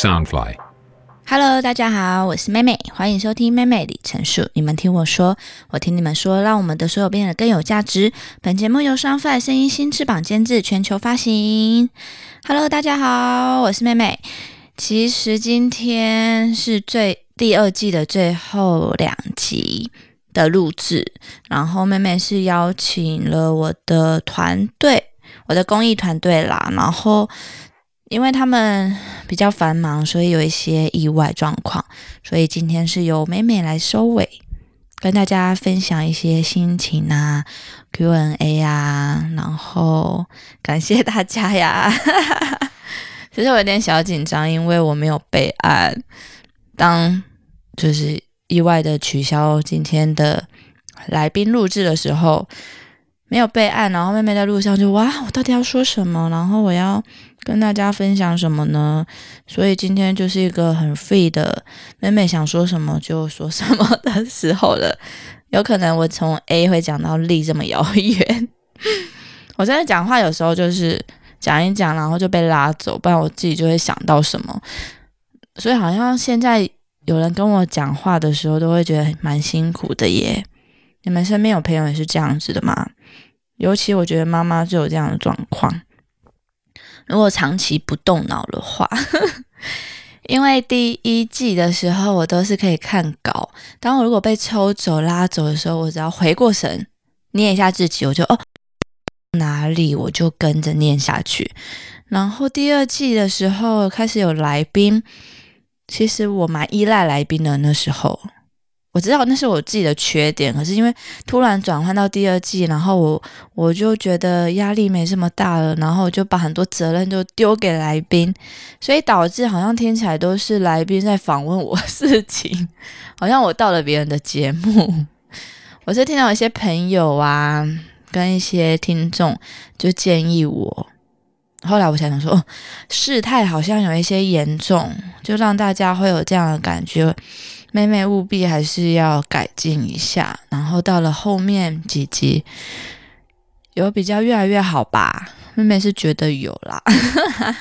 Soundfly，Hello，大家好，我是妹妹，欢迎收听妹妹李陈述。你们听我说，我听你们说，让我们的所有变得更有价值。本节目由 Soundfly 声音新翅膀监制，全球发行。Hello，大家好，我是妹妹。其实今天是最第二季的最后两集的录制，然后妹妹是邀请了我的团队，我的公益团队啦，然后。因为他们比较繁忙，所以有一些意外状况，所以今天是由美美来收尾，跟大家分享一些心情啊，Q&A 啊，然后 感谢大家呀。其实我有点小紧张，因为我没有备案，当就是意外的取消今天的来宾录制的时候。没有备案，然后妹妹在路上就哇，我到底要说什么？然后我要跟大家分享什么呢？所以今天就是一个很 free 的，妹妹想说什么就说什么的时候了。有可能我从 A 会讲到 Z 这么遥远。我真的讲话有时候就是讲一讲，然后就被拉走，不然我自己就会想到什么。所以好像现在有人跟我讲话的时候，都会觉得蛮辛苦的耶。你们身边有朋友也是这样子的吗？尤其我觉得妈妈就有这样的状况，如果长期不动脑的话，因为第一季的时候我都是可以看稿，当我如果被抽走拉走的时候，我只要回过神念一下自己，我就哦哪里我就跟着念下去。然后第二季的时候开始有来宾，其实我蛮依赖来宾的那时候。我知道那是我自己的缺点，可是因为突然转换到第二季，然后我我就觉得压力没这么大了，然后就把很多责任就丢给来宾，所以导致好像听起来都是来宾在访问我事情，好像我到了别人的节目。我是听到一些朋友啊，跟一些听众就建议我，后来我才想说，事态好像有一些严重，就让大家会有这样的感觉。妹妹务必还是要改进一下，然后到了后面几集有比较越来越好吧？妹妹是觉得有啦，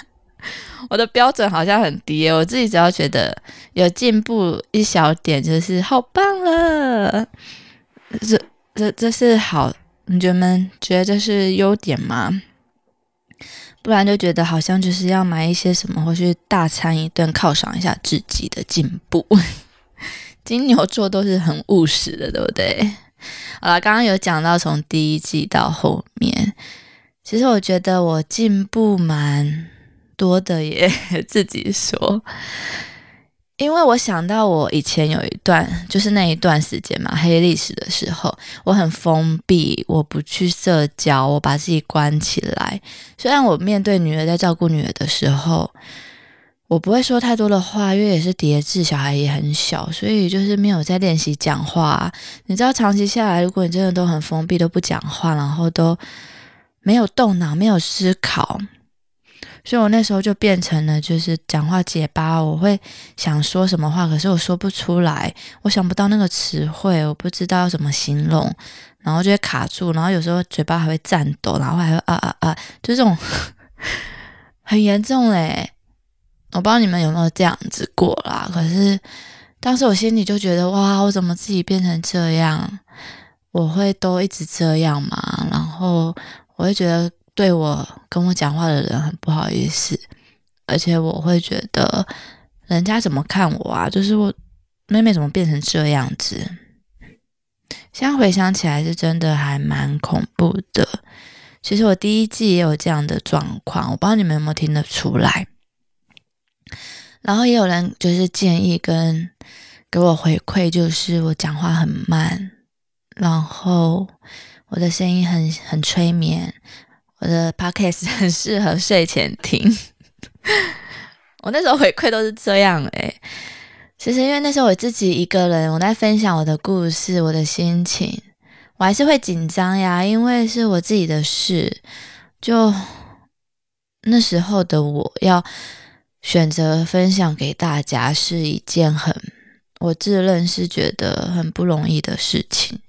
我的标准好像很低，我自己只要觉得有进步一小点，就是好棒了。这这这是好，你觉得觉得这是优点吗？不然就觉得好像就是要买一些什么，或是大餐一顿犒赏一下自己的进步。金牛座都是很务实的，对不对？好了，刚刚有讲到从第一季到后面，其实我觉得我进步蛮多的，耶，自己说，因为我想到我以前有一段，就是那一段时间嘛，黑历史的时候，我很封闭，我不去社交，我把自己关起来。虽然我面对女儿，在照顾女儿的时候。我不会说太多的话，因为也是叠字，小孩也很小，所以就是没有在练习讲话。你知道，长期下来，如果你真的都很封闭，都不讲话，然后都没有动脑，没有思考，所以我那时候就变成了就是讲话结巴。我会想说什么话，可是我说不出来，我想不到那个词汇，我不知道怎么形容，然后就会卡住，然后有时候嘴巴还会颤抖，然后还会啊啊啊，就这种 很严重嘞。我不知道你们有没有这样子过啦，可是当时我心里就觉得哇，我怎么自己变成这样？我会都一直这样嘛？然后我会觉得对我跟我讲话的人很不好意思，而且我会觉得人家怎么看我啊？就是我妹妹怎么变成这样子？现在回想起来是真的还蛮恐怖的。其实我第一季也有这样的状况，我不知道你们有没有听得出来。然后也有人就是建议跟给我回馈，就是我讲话很慢，然后我的声音很很催眠，我的 podcast 很适合睡前听。我那时候回馈都是这样诶，其实因为那时候我自己一个人，我在分享我的故事，我的心情，我还是会紧张呀，因为是我自己的事，就那时候的我要。选择分享给大家是一件很，我自认是觉得很不容易的事情，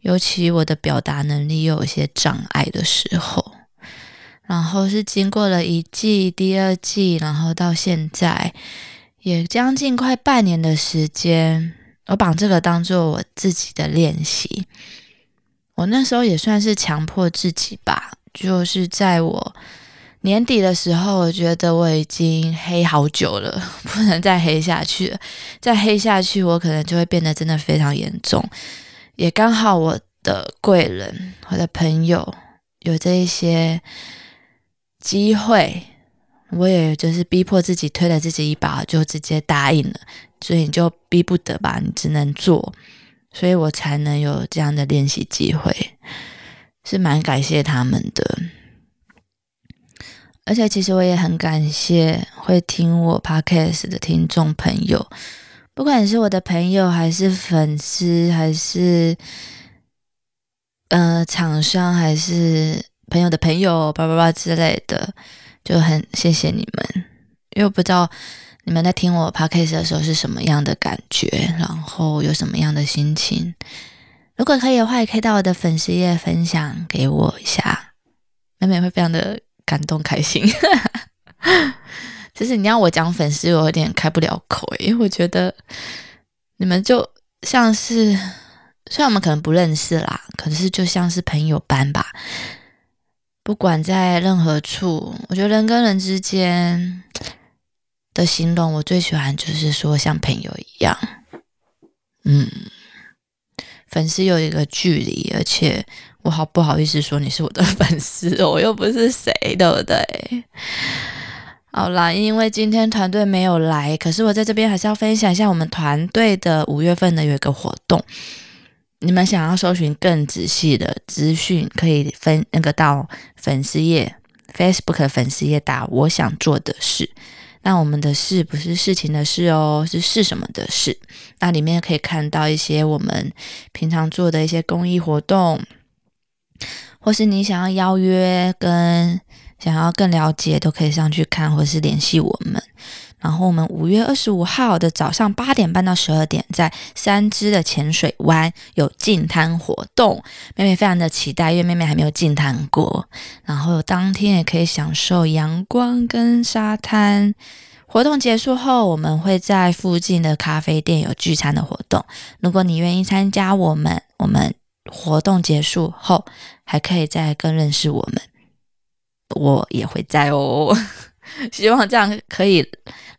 尤其我的表达能力又有些障碍的时候，然后是经过了一季、第二季，然后到现在也将近快半年的时间，我把这个当做我自己的练习。我那时候也算是强迫自己吧，就是在我年底的时候，我觉得我已经黑好久了，不能再黑下去了。再黑下去，我可能就会变得真的非常严重。也刚好我的贵人，我的朋友有这一些机会，我也就是逼迫自己推了自己一把，就直接答应了。所以你就逼不得吧，你只能做。所以我才能有这样的练习机会，是蛮感谢他们的。而且其实我也很感谢会听我 podcast 的听众朋友，不管是我的朋友，还是粉丝，还是呃厂商，还是朋友的朋友，叭叭叭之类的，就很谢谢你们，因为我不知道。你们在听我 podcast 的时候是什么样的感觉？然后有什么样的心情？如果可以的话，也可以到我的粉丝页分享给我一下，妹妹会非常的感动开心。其 实你要我讲粉丝，我有点开不了口，因为我觉得你们就像是，虽然我们可能不认识啦，可是就像是朋友般吧。不管在任何处，我觉得人跟人之间。的形容，我最喜欢就是说像朋友一样，嗯，粉丝有一个距离，而且我好不好意思说你是我的粉丝，我又不是谁，对不对？好啦，因为今天团队没有来，可是我在这边还是要分享一下我们团队的五月份的有一个活动，你们想要搜寻更仔细的资讯，可以分那个到粉丝页 Facebook 粉丝页打我想做的事。那我们的事不是事情的事哦，是是什么的事？那里面可以看到一些我们平常做的一些公益活动，或是你想要邀约跟想要更了解，都可以上去看，或是联系我们。然后我们五月二十五号的早上八点半到十二点，在三支的浅水湾有净滩活动，妹妹非常的期待，因为妹妹还没有净滩过。然后当天也可以享受阳光跟沙滩。活动结束后，我们会在附近的咖啡店有聚餐的活动。如果你愿意参加我们，我们活动结束后还可以再更认识我们，我也会在哦。希望这样可以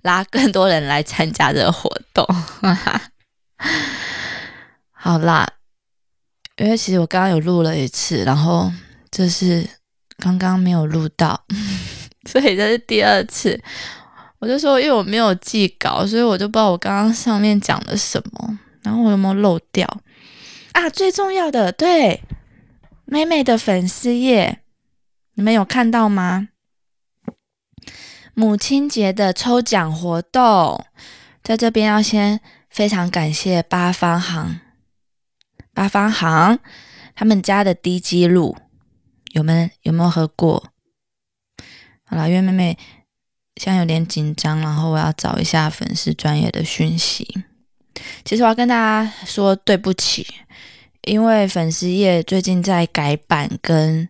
拉更多人来参加这个活动。好啦，因为其实我刚刚有录了一次，然后这是刚刚没有录到，所以这是第二次。我就说，因为我没有记稿，所以我就不知道我刚刚上面讲了什么，然后我有没有漏掉啊？最重要的，对，妹妹的粉丝页，你们有看到吗？母亲节的抽奖活动，在这边要先非常感谢八方行，八方行他们家的低基露，有没有没有喝过？好了，因为妹妹现在有点紧张，然后我要找一下粉丝专业的讯息。其实我要跟大家说对不起，因为粉丝页最近在改版跟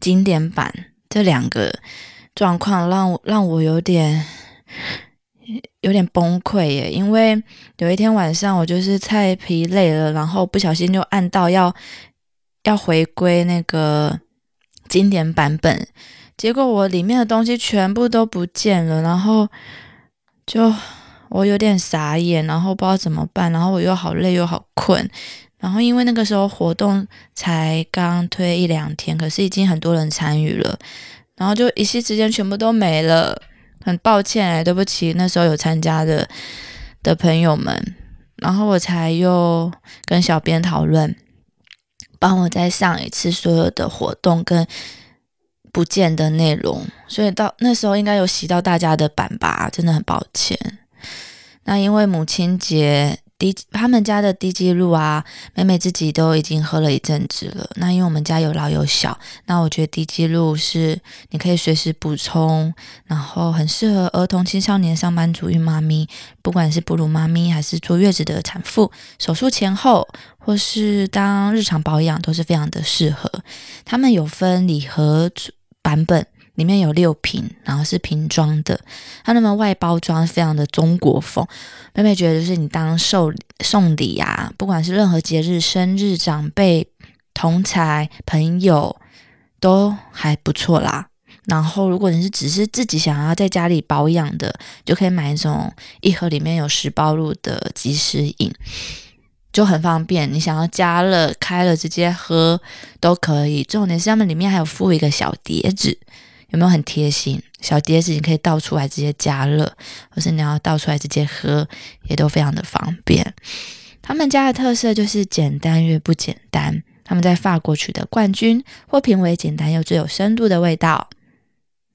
经典版这两个。状况让我让我有点有点崩溃耶，因为有一天晚上我就是太疲累了，然后不小心就按到要要回归那个经典版本，结果我里面的东西全部都不见了，然后就我有点傻眼，然后不知道怎么办，然后我又好累又好困，然后因为那个时候活动才刚推一两天，可是已经很多人参与了。然后就一夕之间全部都没了，很抱歉哎，对不起，那时候有参加的的朋友们，然后我才又跟小编讨论，帮我再上一次所有的活动跟不见的内容，所以到那时候应该有洗到大家的版吧，真的很抱歉。那因为母亲节。低他们家的低基露啊，妹妹自己都已经喝了一阵子了。那因为我们家有老有小，那我觉得低基露是你可以随时补充，然后很适合儿童、青少年、上班族、孕妈咪，不管是哺乳妈咪还是坐月子的产妇，手术前后或是当日常保养都是非常的适合。他们有分礼盒版本，里面有六瓶，然后是瓶装的，它那么外包装非常的中国风。妹妹觉得就是你当送送礼呀，不管是任何节日、生日、长辈、同才、朋友，都还不错啦。然后如果你是只是自己想要在家里保养的，就可以买一种一盒里面有十包入的即食饮。就很方便，你想要加热开了直接喝都可以。重点是它们里面还有附一个小碟子，有没有很贴心？小碟子你可以倒出来直接加热，或是你要倒出来直接喝，也都非常的方便。他们家的特色就是简单越不简单。他们在法国取得冠军，或评为简单又最有深度的味道。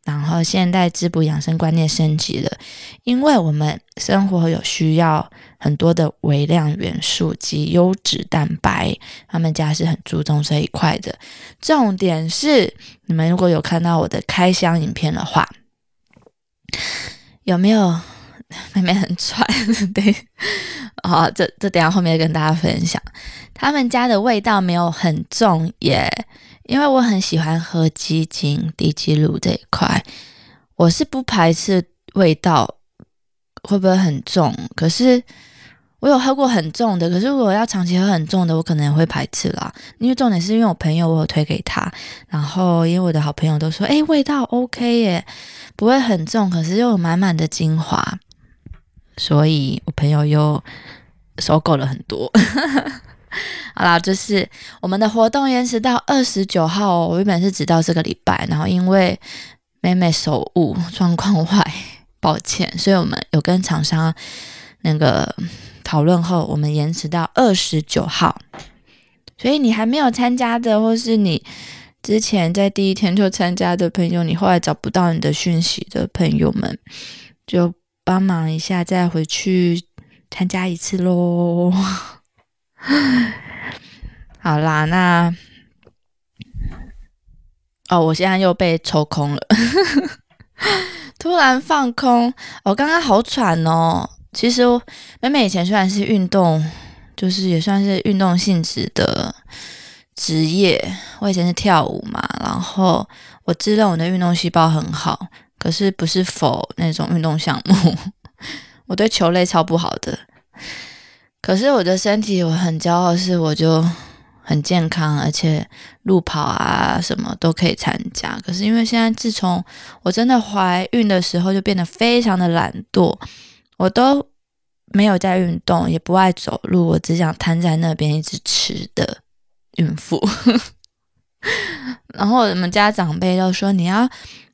然后现代滋补养生观念升级了，因为我们生活有需要很多的微量元素及优质蛋白，他们家是很注重这一块的。重点是，你们如果有看到我的开箱影片的话，有没有 妹妹很喘？对，好，这这等下后面跟大家分享。他们家的味道没有很重耶。因为我很喜欢喝鸡精、低基乳这一块，我是不排斥味道会不会很重。可是我有喝过很重的，可是如果要长期喝很重的，我可能也会排斥啦。因为重点是因为我朋友我有推给他，然后因为我的好朋友都说，哎，味道 OK 耶，不会很重，可是又有满满的精华，所以我朋友又收购了很多。好啦，就是我们的活动延迟到二十九号，我原本是直到这个礼拜，然后因为妹妹手误状况外，抱歉，所以我们有跟厂商那个讨论后，我们延迟到二十九号。所以你还没有参加的，或是你之前在第一天就参加的朋友，你后来找不到你的讯息的朋友们，就帮忙一下，再回去参加一次喽。好啦，那哦，我现在又被抽空了，突然放空。我刚刚好喘哦。其实美美以前虽然是运动，就是也算是运动性质的职业。我以前是跳舞嘛，然后我自认我的运动细胞很好，可是不是否那种运动项目，我对球类超不好的。可是我的身体我很骄傲，是我就很健康，而且路跑啊什么都可以参加。可是因为现在自从我真的怀孕的时候，就变得非常的懒惰，我都没有在运动，也不爱走路，我只想瘫在那边一直吃的孕妇。然后我们家长辈都说你要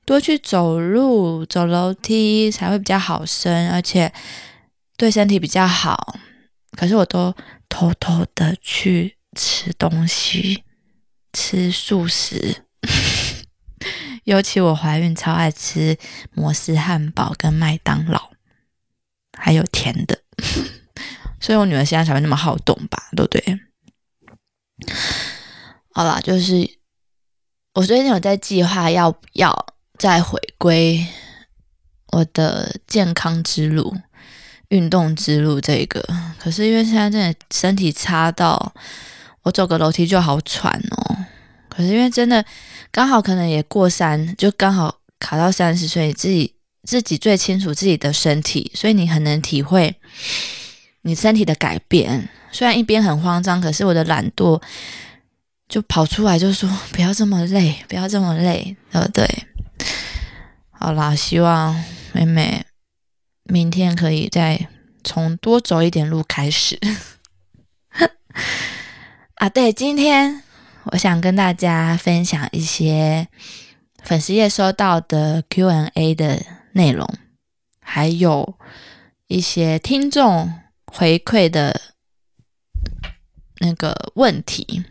多去走路，走楼梯才会比较好生，而且对身体比较好。可是我都偷偷的去吃东西，吃素食，尤其我怀孕超爱吃摩斯汉堡跟麦当劳，还有甜的，所以我女儿现在才会那么好动吧，对不对？好啦，就是我最近有在计划要要再回归我的健康之路。运动之路这个，可是因为现在真的身体差到我走个楼梯就好喘哦。可是因为真的刚好可能也过三，就刚好卡到三十岁，自己自己最清楚自己的身体，所以你很能体会你身体的改变。虽然一边很慌张，可是我的懒惰就跑出来，就说 不要这么累，不要这么累，对不对？好啦，希望妹妹。明天可以再从多走一点路开始 啊！对，今天我想跟大家分享一些粉丝页收到的 Q&A 的内容，还有一些听众回馈的那个问题。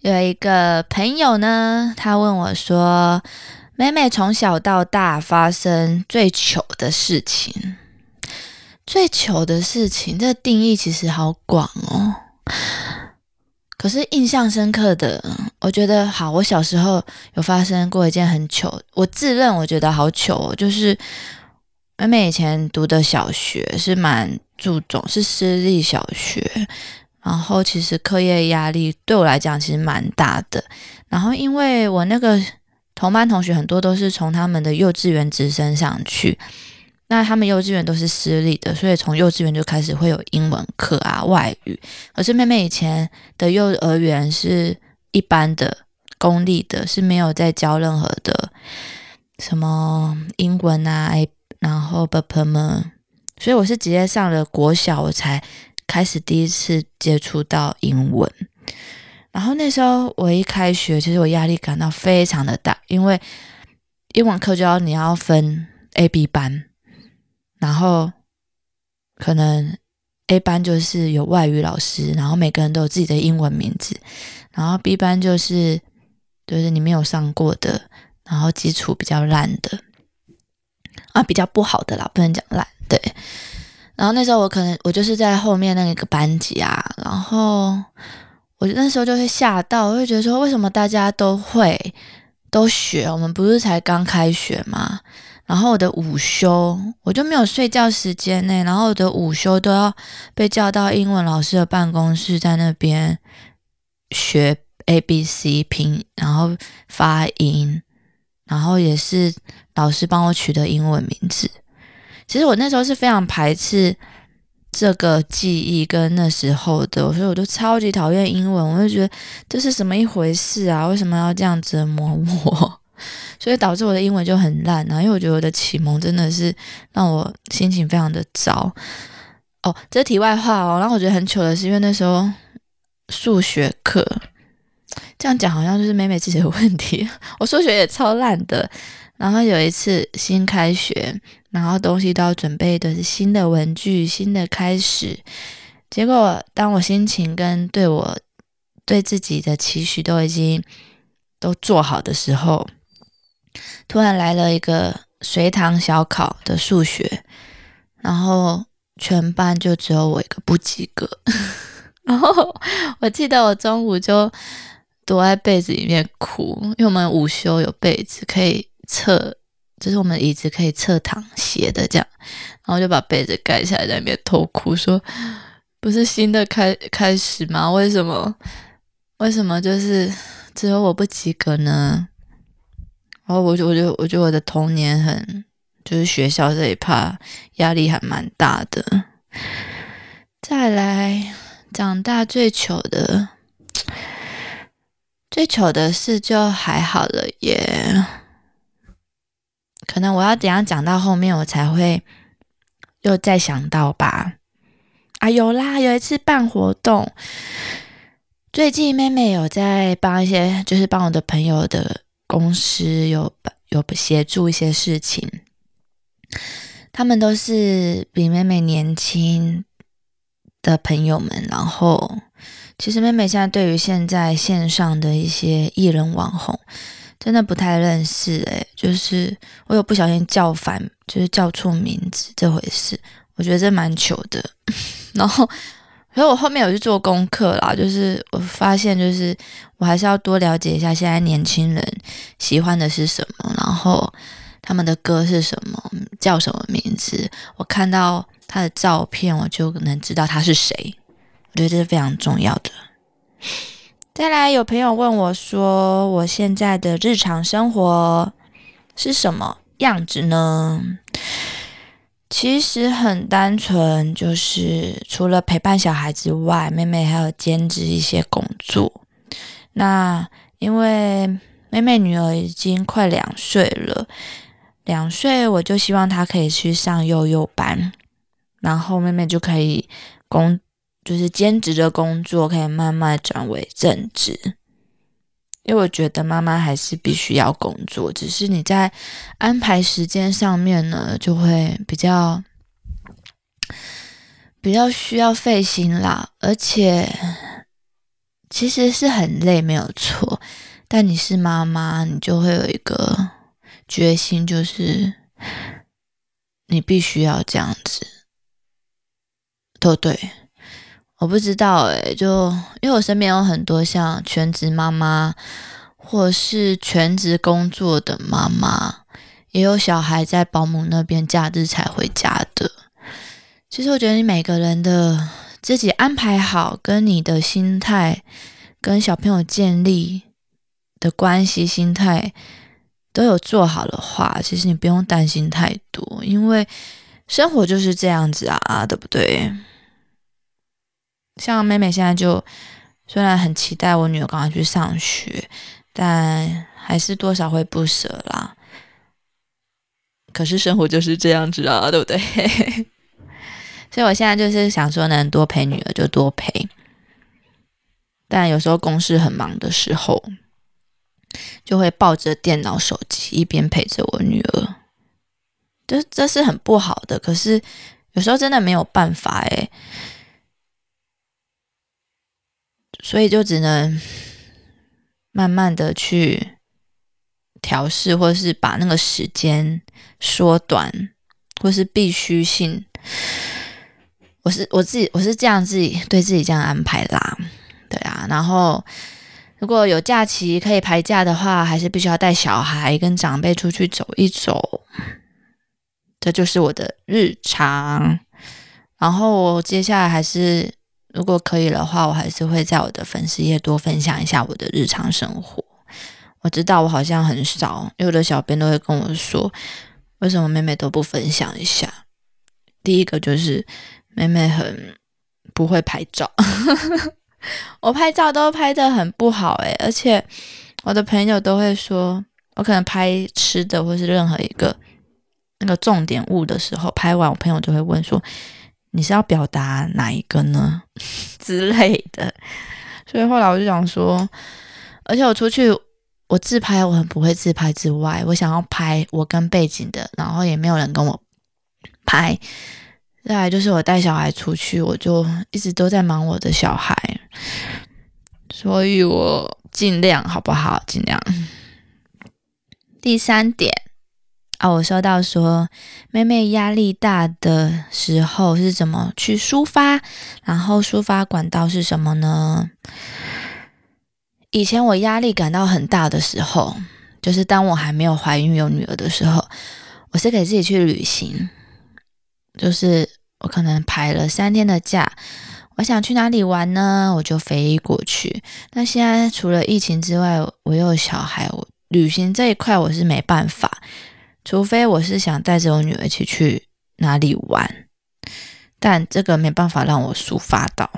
有一个朋友呢，他问我说。妹妹从小到大发生最糗的事情，最糗的事情，这定义其实好广哦。可是印象深刻的，我觉得好，我小时候有发生过一件很糗，我自认我觉得好糗，哦就是妹妹以前读的小学是蛮注重是私立小学，然后其实课业压力对我来讲其实蛮大的，然后因为我那个。同班同学很多都是从他们的幼稚园直升上去，那他们幼稚园都是私立的，所以从幼稚园就开始会有英文课啊、外语。可是妹妹以前的幼儿园是一般的公立的，是没有在教任何的什么英文啊，然后 b p m，所以我是直接上了国小，我才开始第一次接触到英文。然后那时候我一开学，其实我压力感到非常的大，因为英文课就要你要分 A、B 班，然后可能 A 班就是有外语老师，然后每个人都有自己的英文名字，然后 B 班就是就是你没有上过的，然后基础比较烂的啊，比较不好的啦，不能讲烂，对。然后那时候我可能我就是在后面那个班级啊，然后。我那时候就会吓到，我会觉得说，为什么大家都会都学？我们不是才刚开学吗？然后我的午休我就没有睡觉时间呢，然后我的午休都要被叫到英文老师的办公室，在那边学 A B C 拼，然后发音，然后也是老师帮我取的英文名字。其实我那时候是非常排斥。这个记忆跟那时候的，所以我就超级讨厌英文，我就觉得这是什么一回事啊？为什么要这样折磨我？所以导致我的英文就很烂啊！因为我觉得我的启蒙真的是让我心情非常的糟。哦，这题外话哦。然后我觉得很糗的是，因为那时候数学课，这样讲好像就是美美自己的问题。我数学也超烂的。然后有一次新开学，然后东西都要准备的是新的文具，新的开始。结果当我心情跟对我对自己的期许都已经都做好的时候，突然来了一个随堂小考的数学，然后全班就只有我一个不及格。然后我记得我中午就躲在被子里面哭，因为我们午休有被子可以。侧就是我们椅子可以侧躺斜的这样，然后就把被子盖起来，在那边偷哭，说不是新的开开始吗？为什么为什么就是只有我不及格呢？然后我就我就我觉得我的童年很就是学校这一趴压力还蛮大的。再来长大最糗的最糗的事就还好了耶。可能我要等下讲到后面，我才会又再想到吧。啊，有啦，有一次办活动，最近妹妹有在帮一些，就是帮我的朋友的公司有有协助一些事情。他们都是比妹妹年轻的朋友们，然后其实妹妹现在对于现在线上的一些艺人网红。真的不太认识诶，就是我有不小心叫反，就是叫错名字这回事，我觉得这蛮糗的。然后，所以我后面有去做功课啦，就是我发现，就是我还是要多了解一下现在年轻人喜欢的是什么，然后他们的歌是什么，叫什么名字。我看到他的照片，我就能知道他是谁。我觉得这是非常重要的。再来，有朋友问我说：“我现在的日常生活是什么样子呢？”其实很单纯，就是除了陪伴小孩之外，妹妹还有兼职一些工作。那因为妹妹女儿已经快两岁了，两岁我就希望她可以去上幼幼班，然后妹妹就可以工。就是兼职的工作可以慢慢转为正职，因为我觉得妈妈还是必须要工作，只是你在安排时间上面呢，就会比较比较需要费心啦，而且其实是很累，没有错。但你是妈妈，你就会有一个决心，就是你必须要这样子，都对。我不知道诶，就因为我身边有很多像全职妈妈，或是全职工作的妈妈，也有小孩在保姆那边假日才回家的。其实我觉得你每个人的自己安排好，跟你的心态跟小朋友建立的关系心态，都有做好的话，其实你不用担心太多，因为生活就是这样子啊，对不对？像妹妹现在就虽然很期待我女儿赶快去上学，但还是多少会不舍啦。可是生活就是这样子啊，对不对？所以我现在就是想说，能多陪女儿就多陪。但有时候公事很忙的时候，就会抱着电脑、手机一边陪着我女儿，这这是很不好的。可是有时候真的没有办法诶，所以就只能慢慢的去调试，或是把那个时间缩短，或是必须性。我是我自己，我是这样自己对自己这样安排啦。对啊，然后如果有假期可以排假的话，还是必须要带小孩跟长辈出去走一走，这就是我的日常。然后接下来还是如果可以的话，我还是会在我的粉丝页多分享一下我的日常生活。我知道我好像很少，有的小编都会跟我说，为什么妹妹都不分享一下？第一个就是妹妹很不会拍照。我拍照都拍的很不好诶，而且我的朋友都会说，我可能拍吃的或是任何一个那个重点物的时候，拍完我朋友就会问说，你是要表达哪一个呢 之类的。所以后来我就想说，而且我出去我自拍我很不会自拍之外，我想要拍我跟背景的，然后也没有人跟我拍。再来就是我带小孩出去，我就一直都在忙我的小孩，所以我尽量好不好？尽量。第三点啊，我收到说妹妹压力大的时候是怎么去抒发，然后抒发管道是什么呢？以前我压力感到很大的时候，就是当我还没有怀孕有女儿的时候，我是给自己去旅行。就是我可能排了三天的假，我想去哪里玩呢？我就飞过去。那现在除了疫情之外，我又有小孩，我旅行这一块我是没办法，除非我是想带着我女儿一起去哪里玩，但这个没办法让我抒发到。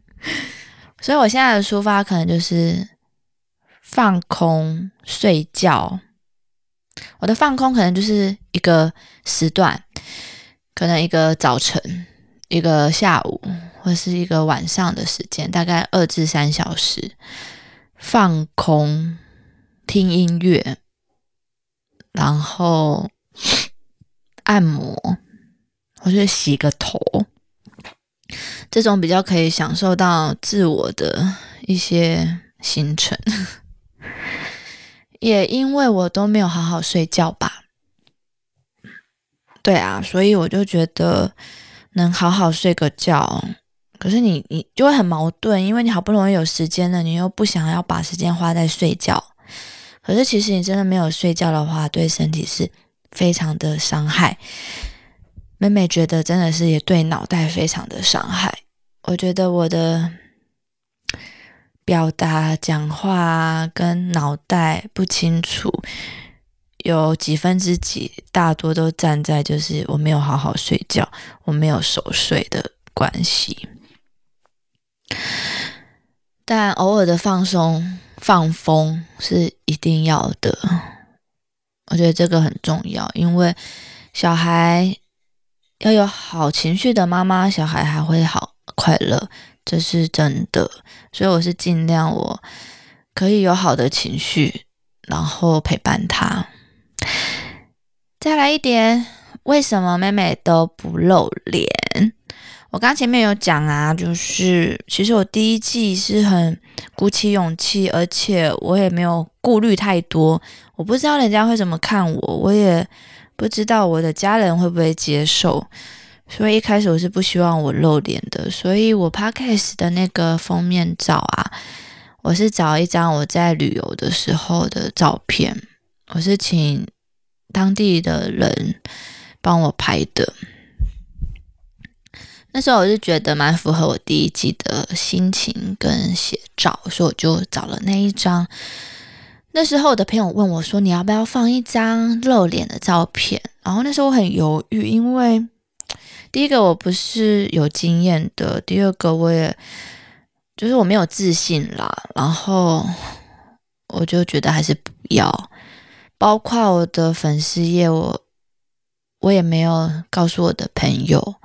所以我现在的抒发可能就是放空、睡觉。我的放空可能就是一个时段。可能一个早晨、一个下午，或是一个晚上的时间，大概二至三小时，放空、听音乐，然后按摩，或者洗个头，这种比较可以享受到自我的一些行程。也因为我都没有好好睡觉吧。对啊，所以我就觉得能好好睡个觉，可是你你就会很矛盾，因为你好不容易有时间了，你又不想要把时间花在睡觉。可是其实你真的没有睡觉的话，对身体是非常的伤害。妹妹觉得真的是也对脑袋非常的伤害。我觉得我的表达、讲话跟脑袋不清楚。有几分之几，大多都站在就是我没有好好睡觉，我没有熟睡的关系。但偶尔的放松、放风是一定要的，我觉得这个很重要，因为小孩要有好情绪的妈妈，小孩还会好快乐，这是真的。所以我是尽量我可以有好的情绪，然后陪伴他。再来一点，为什么妹妹都不露脸？我刚前面有讲啊，就是其实我第一季是很鼓起勇气，而且我也没有顾虑太多。我不知道人家会怎么看我，我也不知道我的家人会不会接受，所以一开始我是不希望我露脸的。所以我 podcast 的那个封面照啊，我是找一张我在旅游的时候的照片，我是请。当地的人帮我拍的，那时候我就觉得蛮符合我第一季的心情跟写照，所以我就找了那一张。那时候我的朋友问我说：“你要不要放一张露脸的照片？”然后那时候我很犹豫，因为第一个我不是有经验的，第二个我也就是我没有自信啦。然后我就觉得还是不要。包括我的粉丝页，我我也没有告诉我的朋友，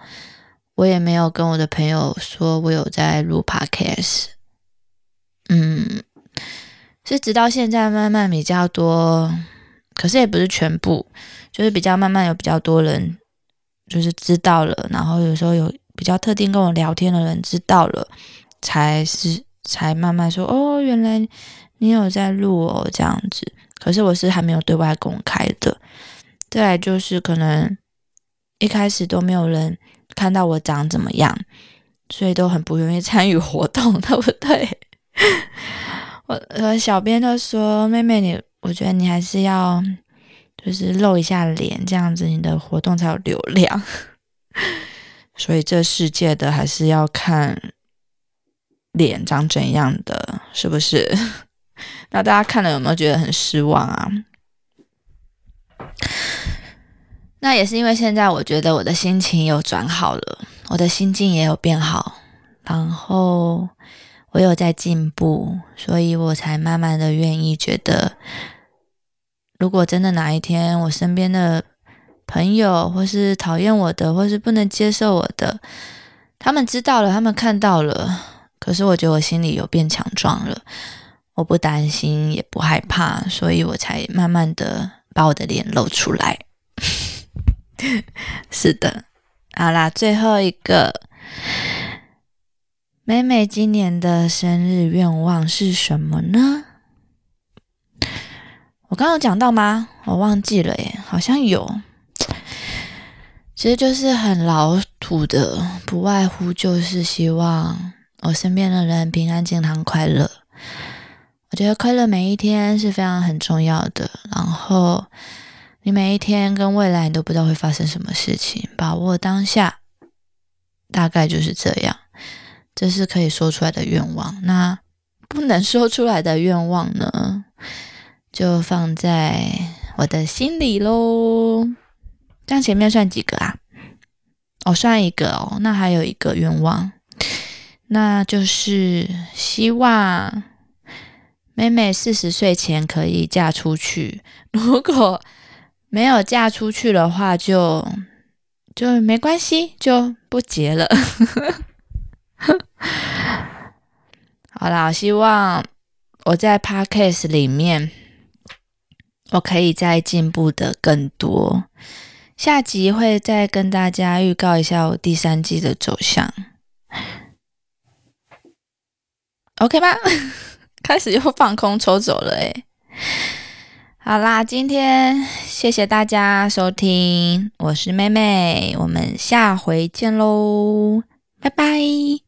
我也没有跟我的朋友说我有在录 podcast。嗯。是直到现在慢慢比较多，可是也不是全部，就是比较慢慢有比较多人就是知道了，然后有时候有比较特定跟我聊天的人知道了，才是才慢慢说哦，原来你有在录哦这样子。可是我是还没有对外公开的。再来就是可能一开始都没有人看到我长怎么样，所以都很不愿意参与活动，对不对？我和小编都说：“妹妹，你我觉得你还是要就是露一下脸，这样子你的活动才有流量。所以这世界的还是要看脸长怎样的，是不是？那大家看了有没有觉得很失望啊？那也是因为现在我觉得我的心情有转好了，我的心境也有变好，然后。”我有在进步，所以我才慢慢的愿意觉得，如果真的哪一天我身边的朋友，或是讨厌我的，或是不能接受我的，他们知道了，他们看到了，可是我觉得我心里有变强壮了，我不担心，也不害怕，所以我才慢慢的把我的脸露出来。是的，好啦，最后一个。美美今年的生日愿望是什么呢？我刚刚有讲到吗？我忘记了耶，好像有。其实就是很老土的，不外乎就是希望我身边的人平安、健康、快乐。我觉得快乐每一天是非常很重要的。然后你每一天跟未来你都不知道会发生什么事情，把握当下，大概就是这样。这是可以说出来的愿望，那不能说出来的愿望呢，就放在我的心里喽。这样前面算几个啊？哦，算一个哦。那还有一个愿望，那就是希望妹妹四十岁前可以嫁出去。如果没有嫁出去的话，就就没关系，就不结了。好啦，希望我在 podcast 里面，我可以再进步的更多。下集会再跟大家预告一下我第三季的走向，OK 吗？开始又放空抽走了诶好啦，今天谢谢大家收听，我是妹妹，我们下回见喽，拜拜。